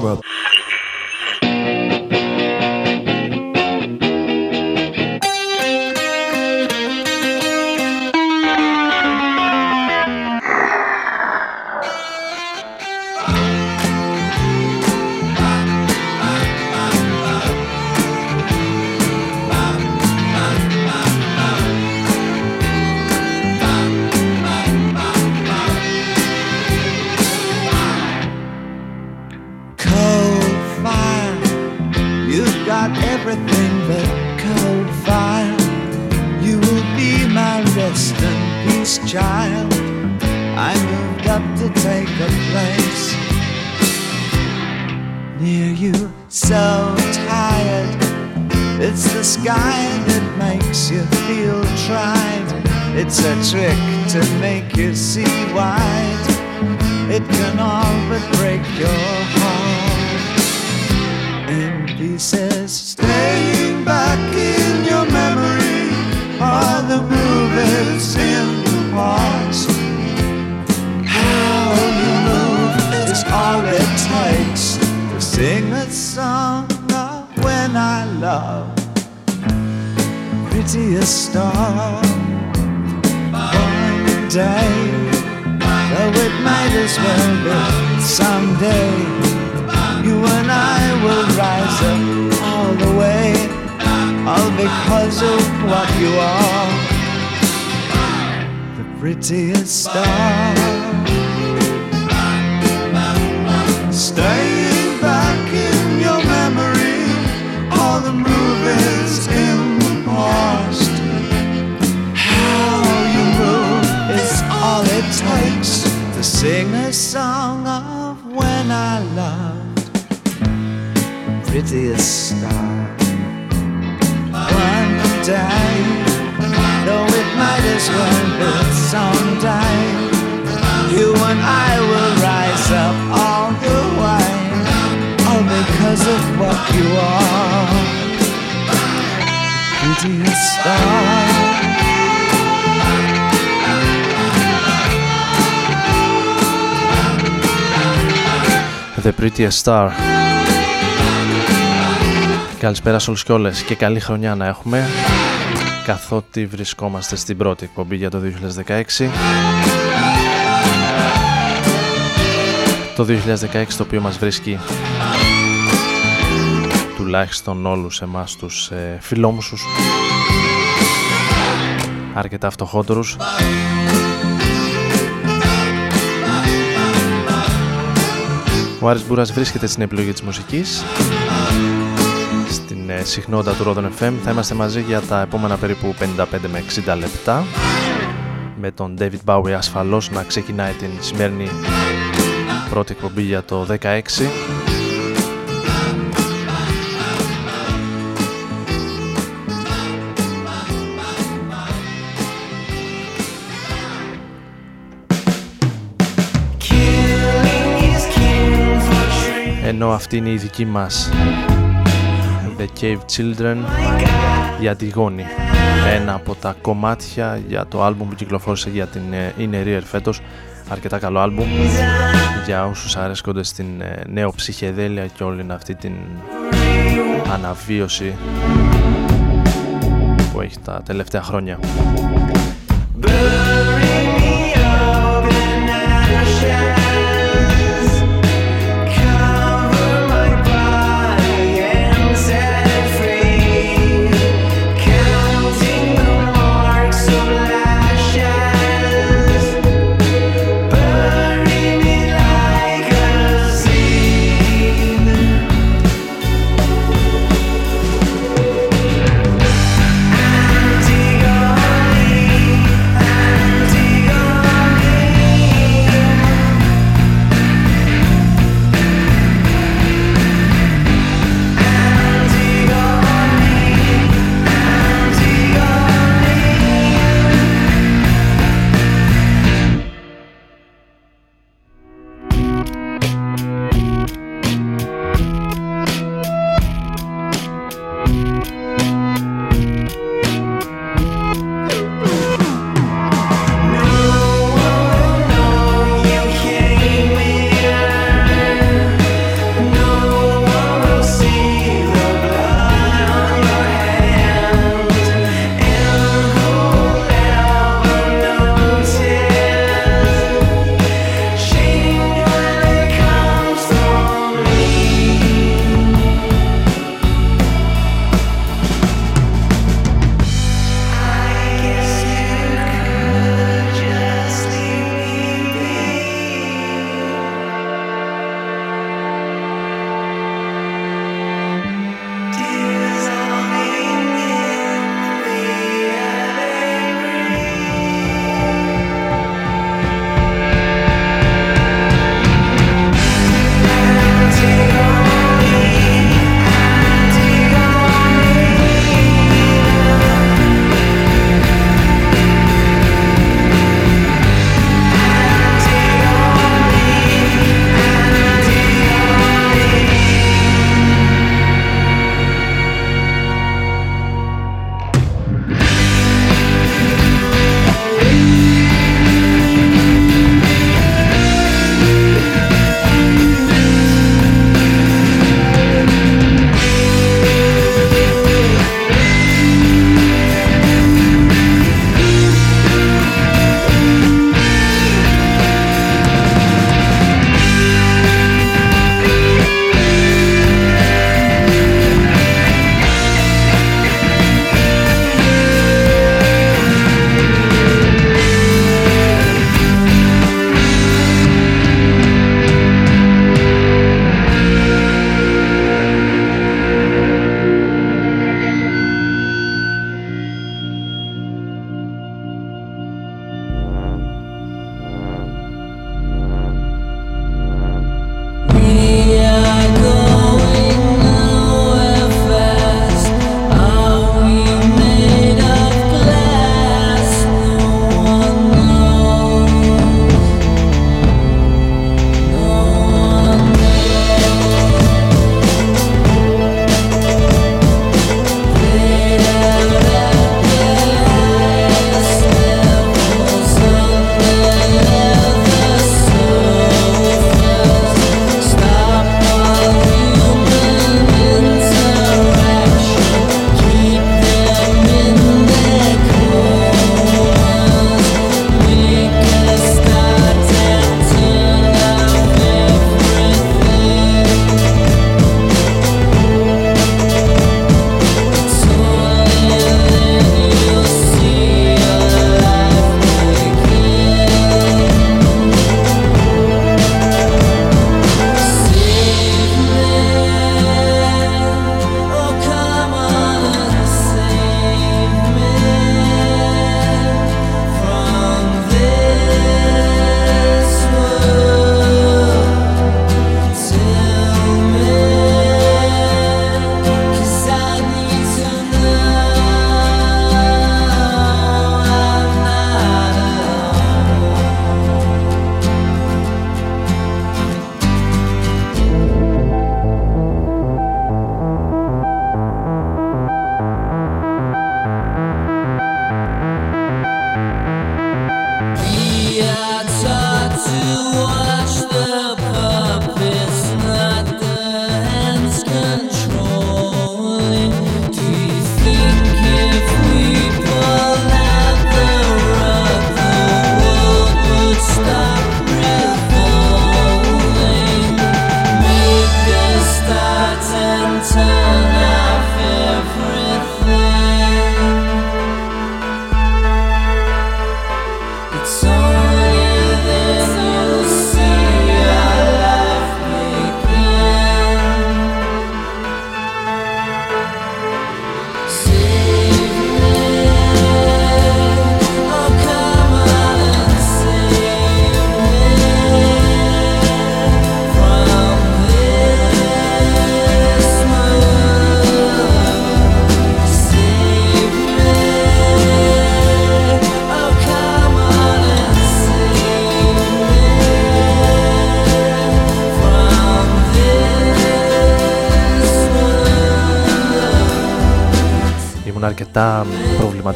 Brother. right. Though it might as well be someday. You and I will rise up all the way, all because of what you are. The prettiest star. Stay prettiest star. One day, though it might as well be someday, you and I will rise up all the way, all because of what you are. Prettiest star. The Prettiest Star Καλησπέρα σε όλους και όλες και καλή χρονιά να έχουμε καθότι βρισκόμαστε στην πρώτη εκπομπή για το 2016. Το 2016 το οποίο μας βρίσκει τουλάχιστον όλους εμάς τους ε, φιλόμουσους αρκετά φτωχότερους Ο Άρης Μπούρας βρίσκεται στην επιλογή της μουσικής στην ε, συχνότητα του Rodon FM. Θα είμαστε μαζί για τα επόμενα περίπου 55 με 60 λεπτά. Με τον David Bowie ασφαλώς να ξεκινάει την σημερινή πρώτη εκπομπή για το 16 ενώ αυτή είναι η δική μας The Cave Children για τη γόνη. Ένα από τα κομμάτια για το άλμπουμ που κυκλοφόρησε για την In Rear φέτος. Αρκετά καλό άλμπουμ. Για όσους αρέσκονται στην ε, νέο ψυχεδέλεια και όλη αυτή την αναβίωση που έχει τα τελευταία χρόνια.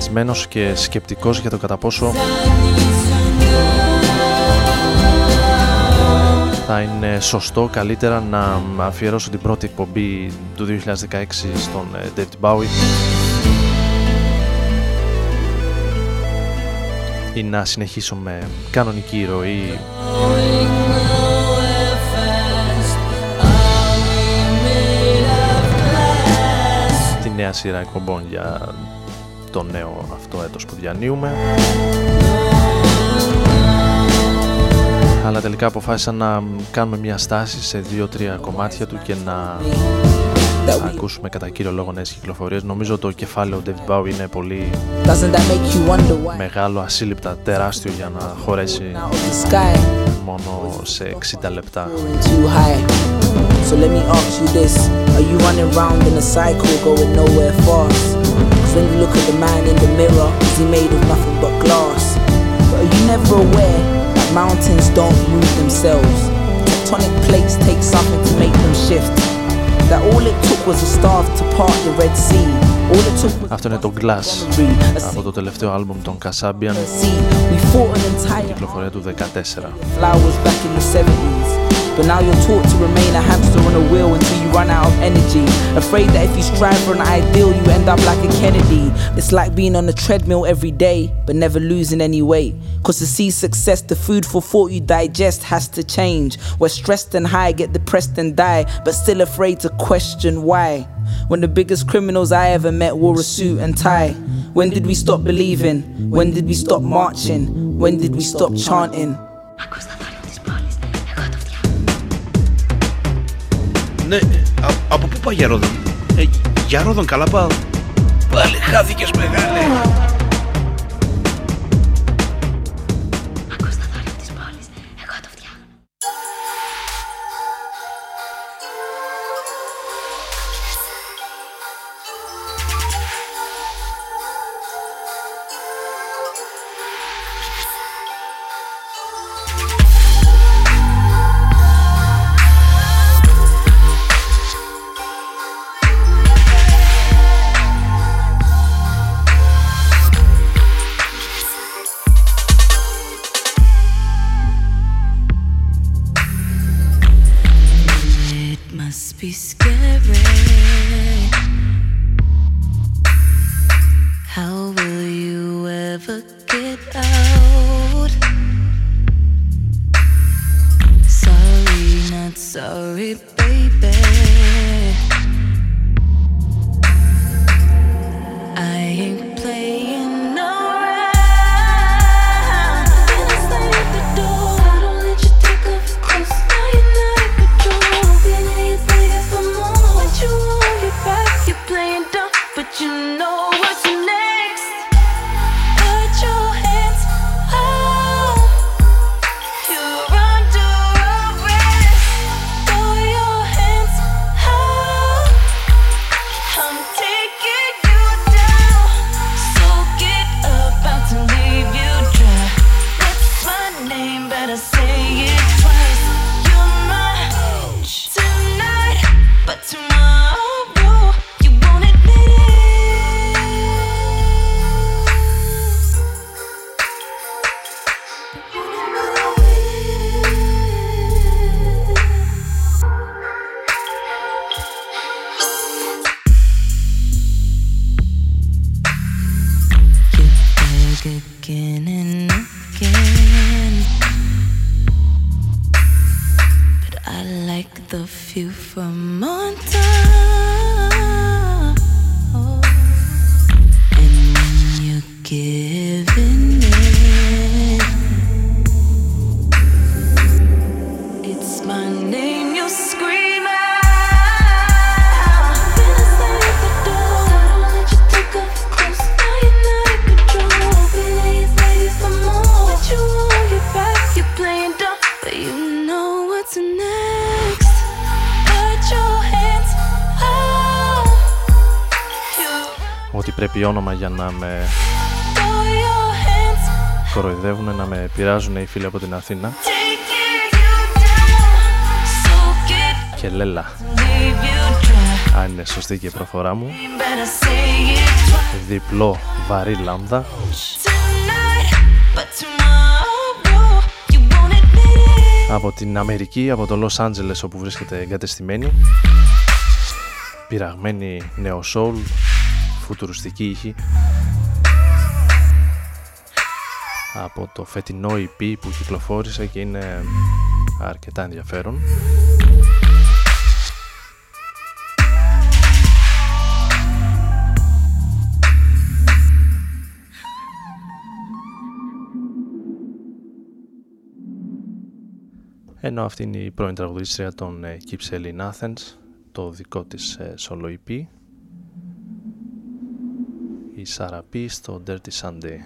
Προβληματισμένος και σκεπτικός για το κατά πόσο θα είναι σωστό καλύτερα να αφιερώσω την πρώτη εκπομπή του 2016 στον ε, David Bowie. Ή να συνεχίσω με κανονική ροή τη νέα σειρά εκπομπών για το νέο αυτό έτος που διανύουμε αλλά τελικά αποφάσισα να κάνουμε μια στάση σε δύο-τρία κομμάτια του και να ακούσουμε κατά κύριο λόγο νέες κυκλοφορίες. Νομίζω το κεφάλαιο David Bowie είναι πολύ μεγάλο, ασύλληπτα, τεράστιο για να χωρέσει μόνο σε 60 λεπτά. So let me ask you this Are you running round in a cycle going nowhere fast? Cause when you look at the man in the mirror Is he made of nothing but glass? But are you never aware that mountains don't move themselves? Tectonic plates take something to make them shift That all it took was a staff to part the Red Sea. All it took was Αυτό είναι το Glass από το τελευταίο άλμπουμ των Kasabian κυκλοφορία του 14 Flowers back in the 70s But now you're taught to remain a hamster on a wheel until you run out of energy. Afraid that if you strive for an ideal, you end up like a Kennedy. It's like being on a treadmill every day, but never losing any weight. Cause to see success, the food for thought you digest has to change. We're stressed and high, get depressed and die, but still afraid to question why. When the biggest criminals I ever met wore a suit and tie. When did we stop believing? When did we stop marching? When did we stop chanting? Ναι, α, από πού πάει για Ρόδον; Ε, για Ρόδον καλά πάω. Πάλι χάθηκες μεγάλε. Όνομα για να με κοροϊδεύουν, να με πειράζουν οι φίλοι από την Αθήνα. Και λέλα. αν είναι σωστή και η προφορά μου διπλό βαρύ λάμδα από την Αμερική, από το Λος Άντζελες όπου βρίσκεται εγκατεστημένη πειραγμένη νεοσόλ φουτουριστική ήχη από το φετινό EP που κυκλοφόρησε και είναι αρκετά ενδιαφέρον. Ενώ αυτή είναι η πρώην τραγουδίστρια των ε, Keep in Athens το δικό της ε, solo EP η Σαραπή στο Dirty Sunday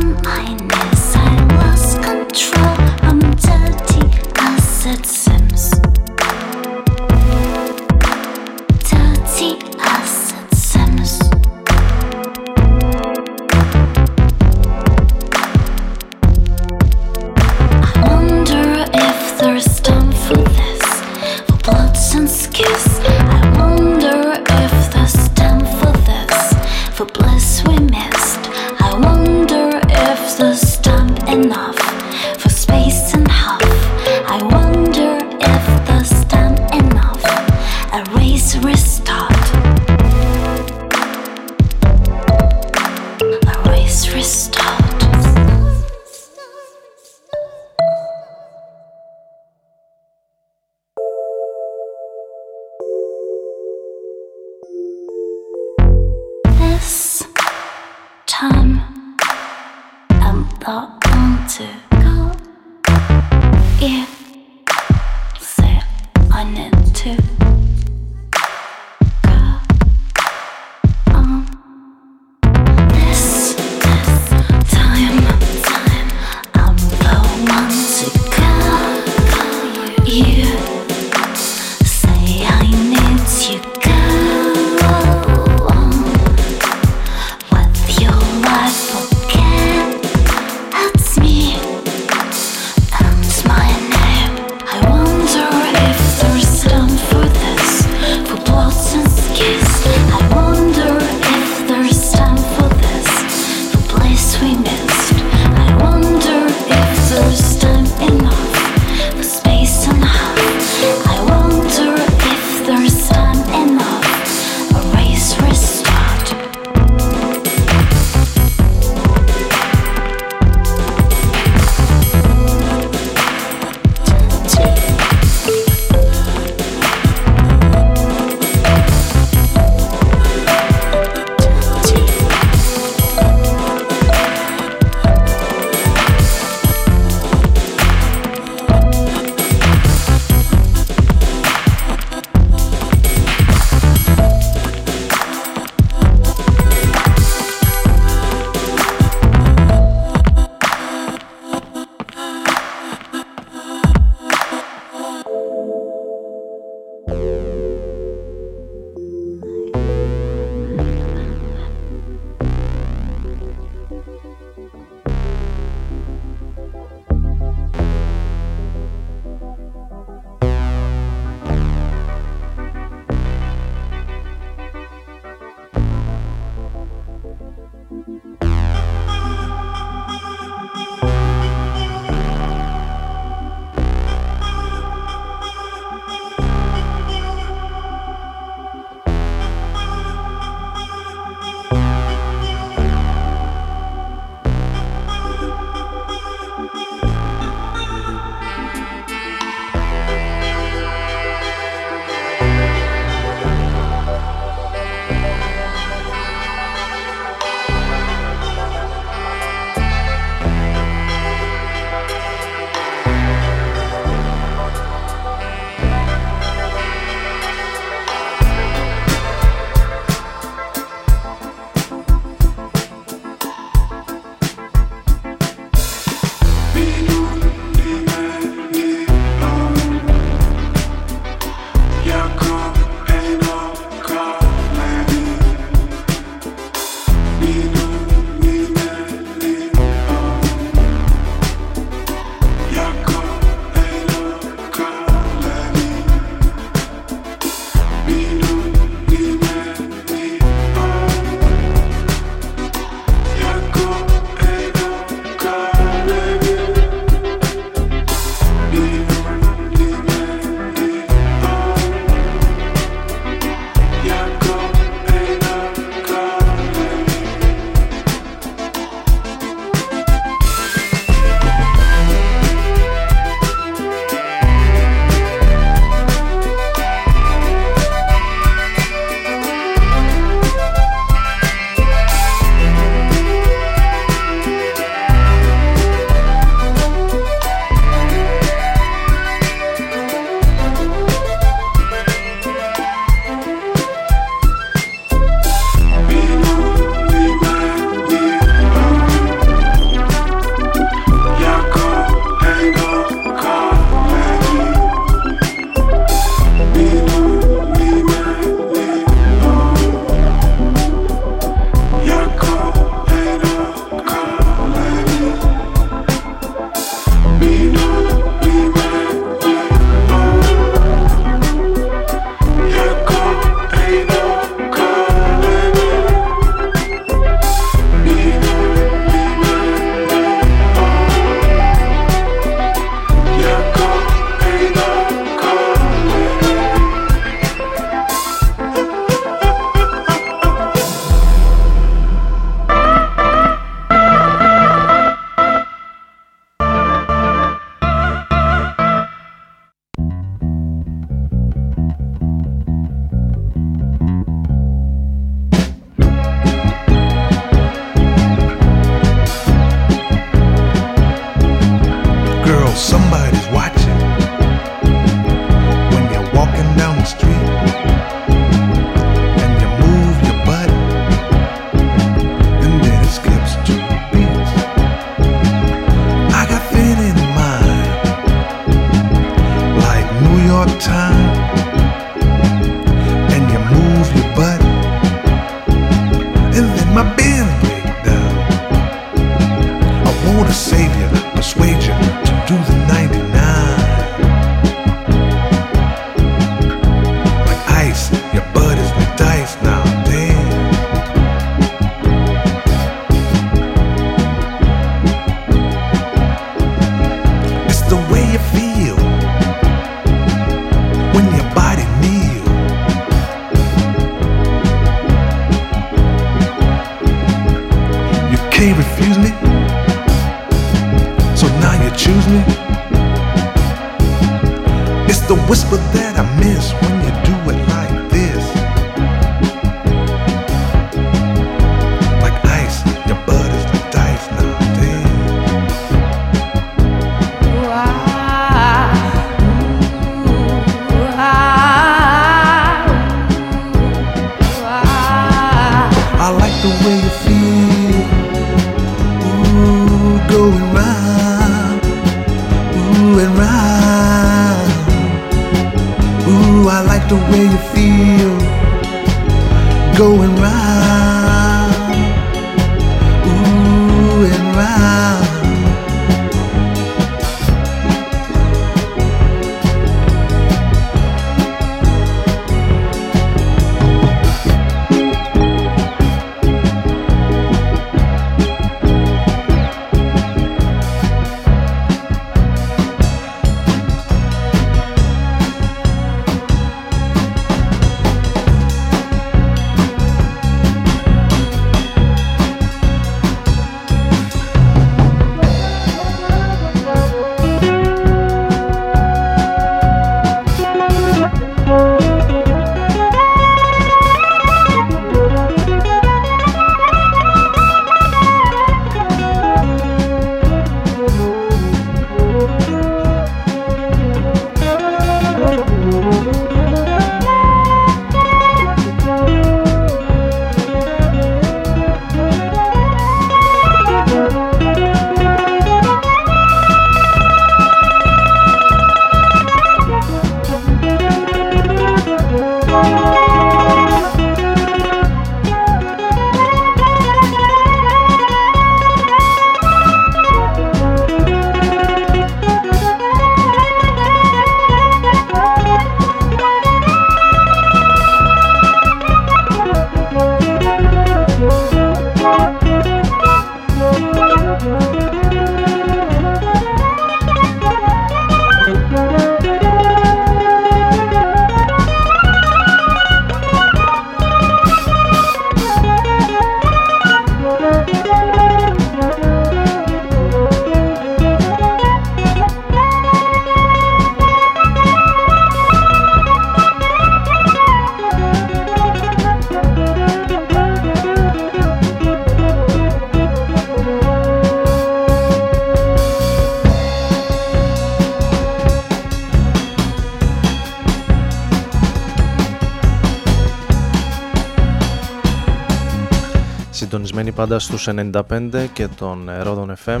πάντα στους 95 και τον ε, Ρόδον FM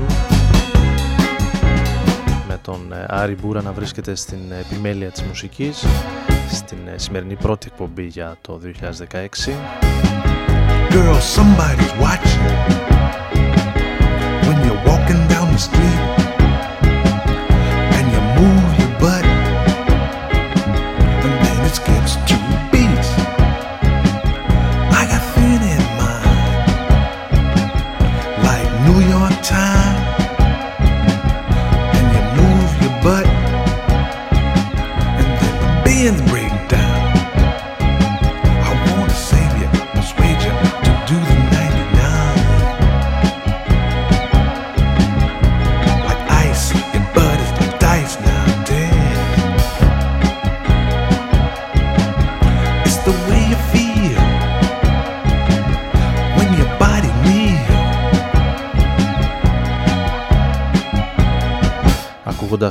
με τον ε, Άρη Μπούρα να βρίσκεται στην επιμέλεια της μουσικής στην ε, σημερινή πρώτη εκπομπή για το 2016 Girl, somebody's watching When you're walking down the street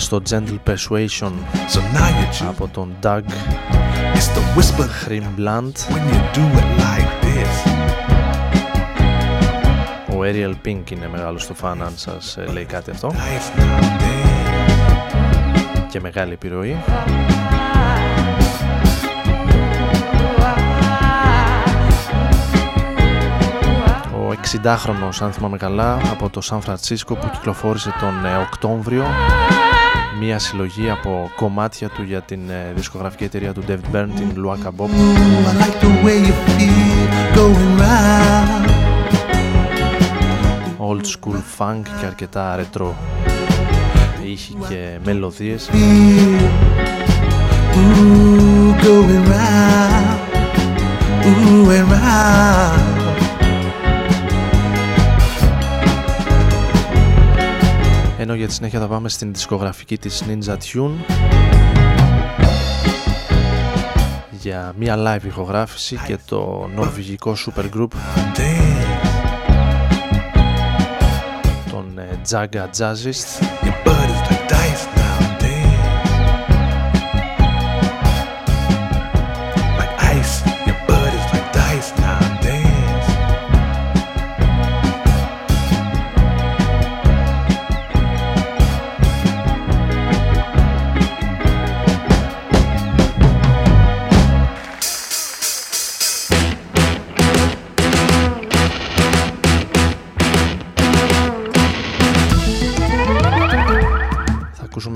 στο Gentle Persuasion από τον Doug Χρυμ Blunt Ο Ariel Pink είναι μεγάλος στο φαν αν σας ε, λέει κάτι αυτό. Και μεγάλη επιρροή 60χρονος αν θυμάμαι καλά από το Σαν Φρανσίσκο που κυκλοφόρησε τον ε, Οκτώβριο μία συλλογή από κομμάτια του για την ε, δισκογραφική εταιρεία του David Byrne, την Luaka Bob. Old school funk και αρκετά retro ήχοι και μελωδίες. ενώ για τη συνέχεια θα πάμε στην δισκογραφική της Ninja Tune. Για μια live ηχογράφηση και το νορβηγικό supergroup τον ε, Jaga Jazzist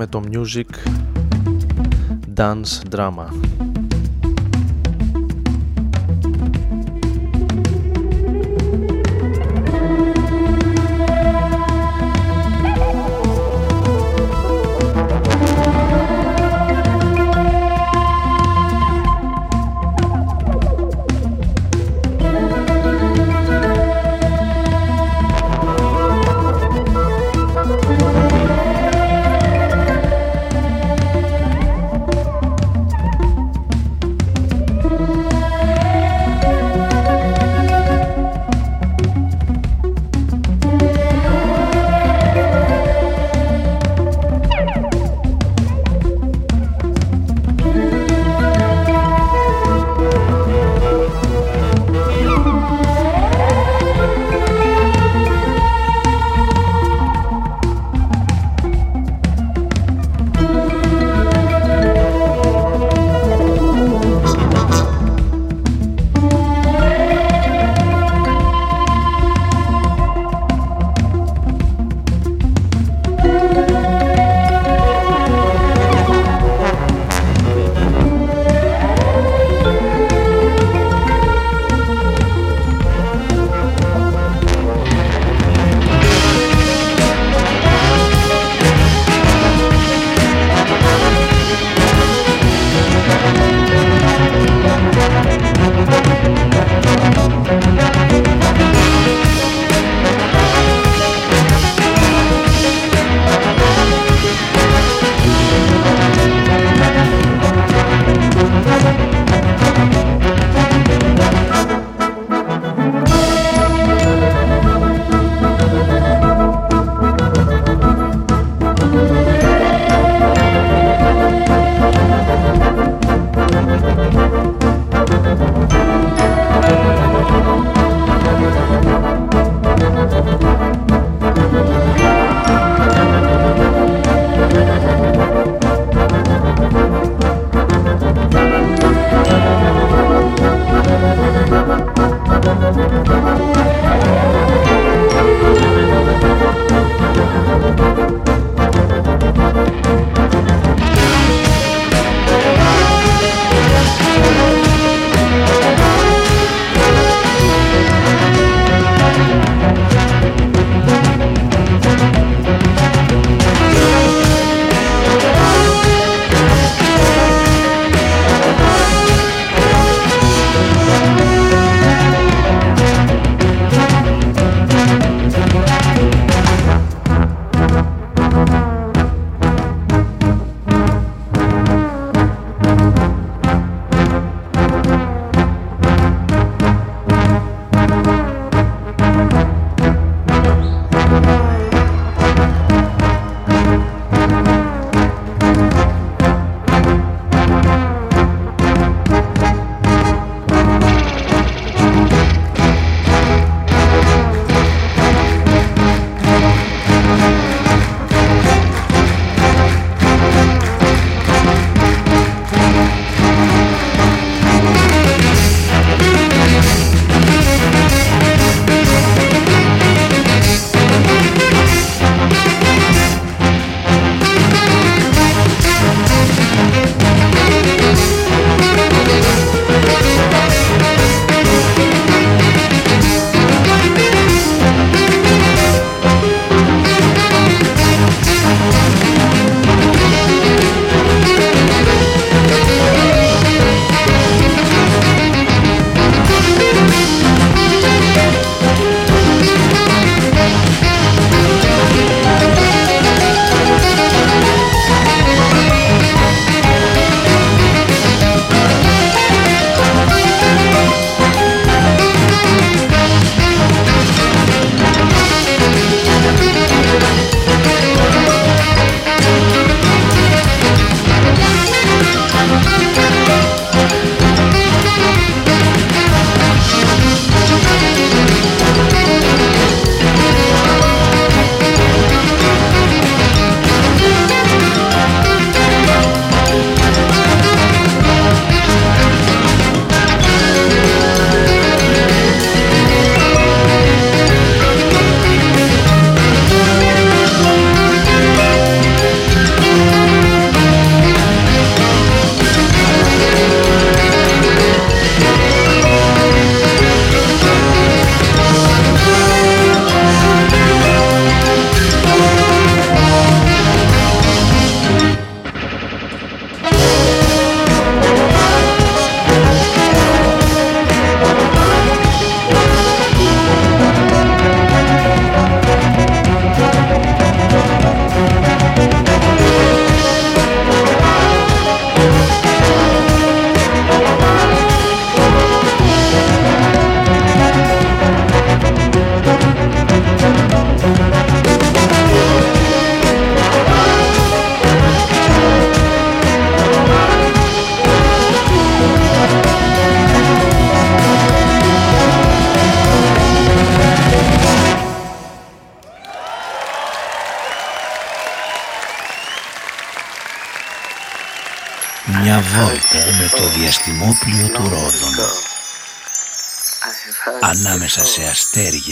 το music dance drama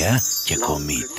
αστέρια και κομήτες.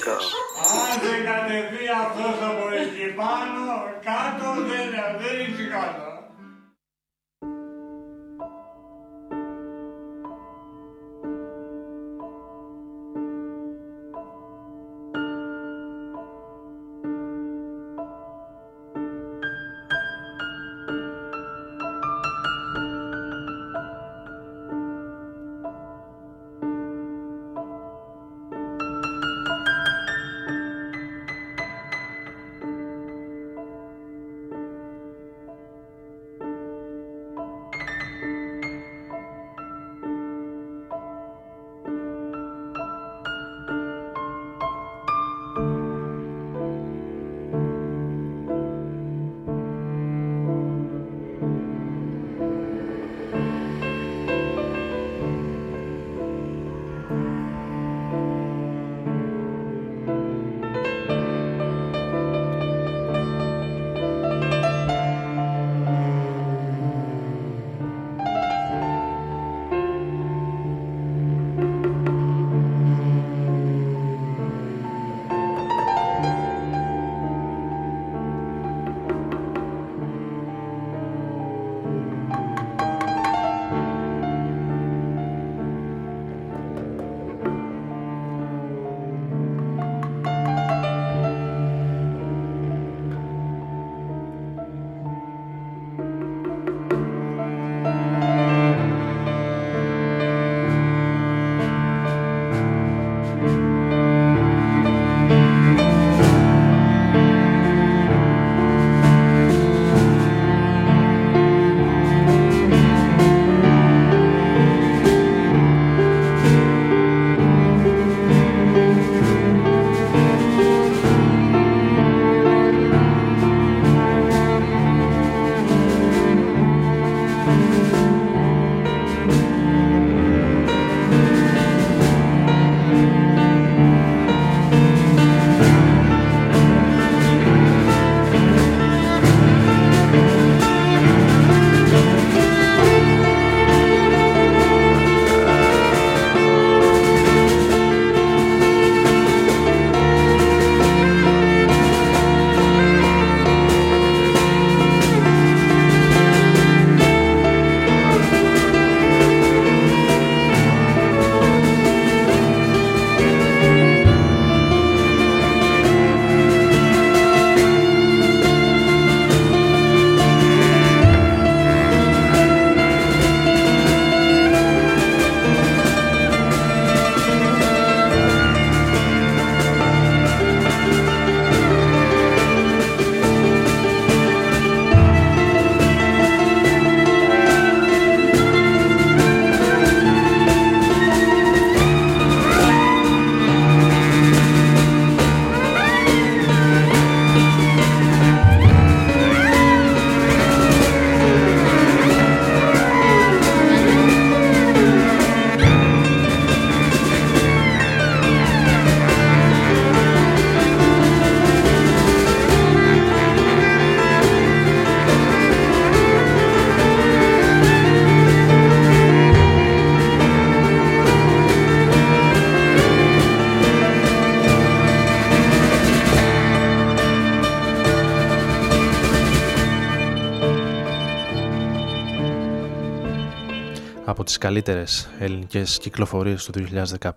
Καλύτερες ελληνικές κυκλοφορίες του 2015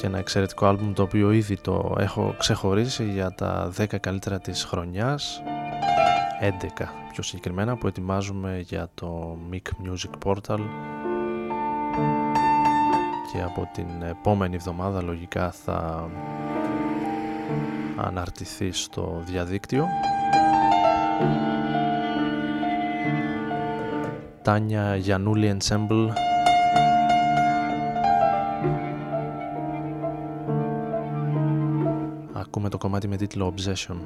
και ένα εξαιρετικό άλμπουμ το οποίο ήδη το έχω ξεχωρίσει για τα 10 καλύτερα της χρονιάς. 11 πιο συγκεκριμένα που ετοιμάζουμε για το Mic Music Portal. Και από την επόμενη εβδομάδα λογικά θα αναρτηθεί στο διαδίκτυο Τάνια Γιανούλη Ensemble. Ακούμε το κομμάτι με τίτλο Obsession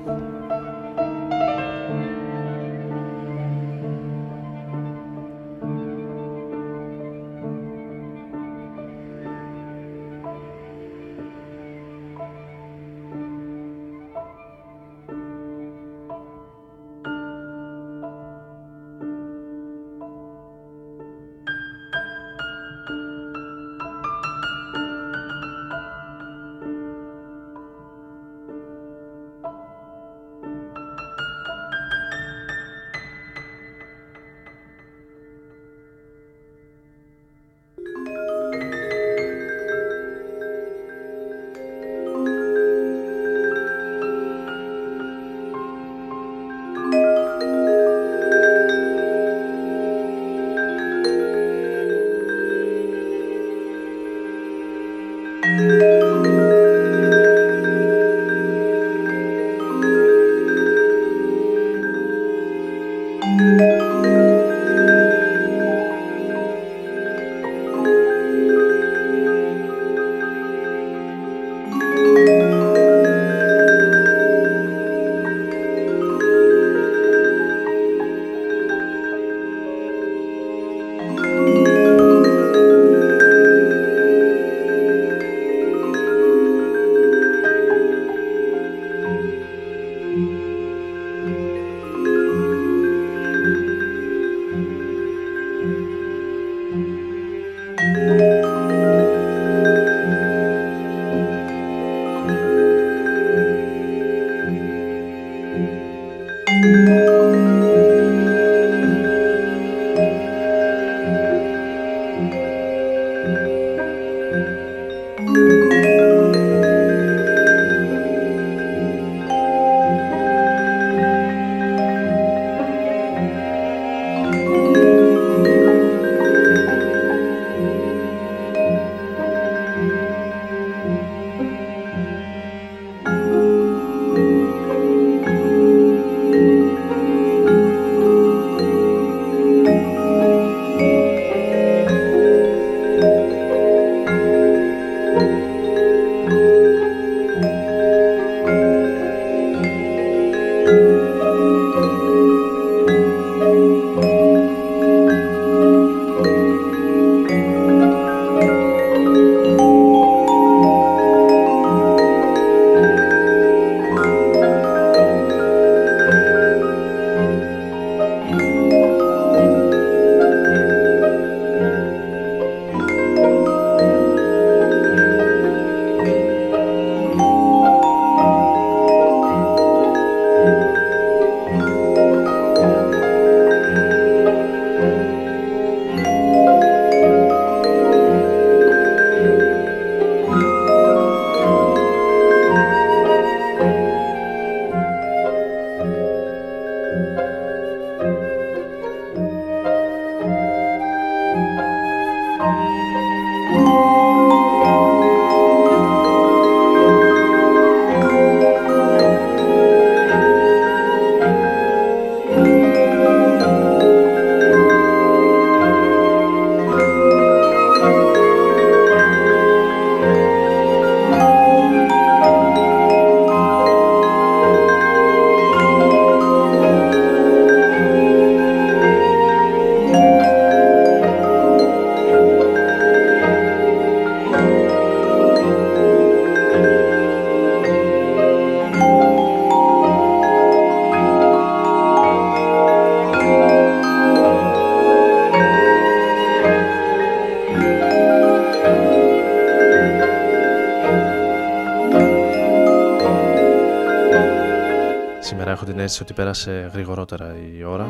αίσθηση ότι πέρασε γρηγορότερα η ώρα.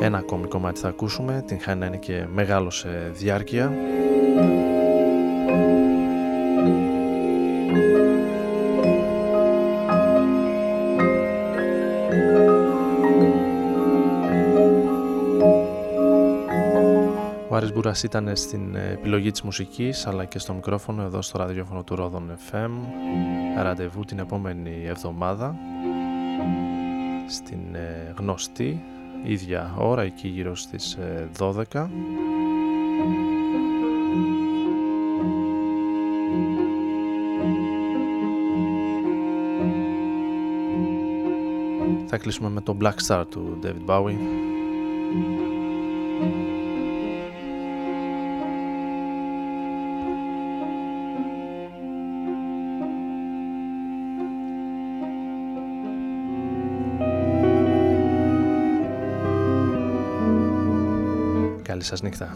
Ένα ακόμη κομμάτι θα ακούσουμε, την χάνει να είναι και μεγάλο σε διάρκεια. Ο Άρης Μπούρας ήταν στην επιλογή της μουσικής αλλά και στο μικρόφωνο εδώ στο ραδιόφωνο του Ρόδων FM ραντεβού την επόμενη εβδομάδα στην ε, γνωστή ίδια ώρα εκεί γύρω στις 12 ε, Θα κλείσουμε με το Black Star του David Bowie σας νύχτα.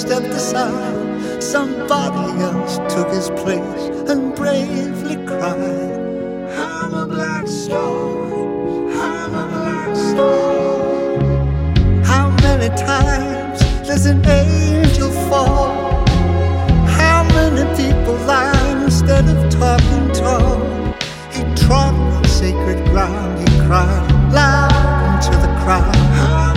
stepped aside. Somebody else took his place and bravely cried. I'm a black star. I'm a black star. How many times does an angel fall? How many people lie instead of talking tall? He trod on sacred ground. He cried loud into the crowd.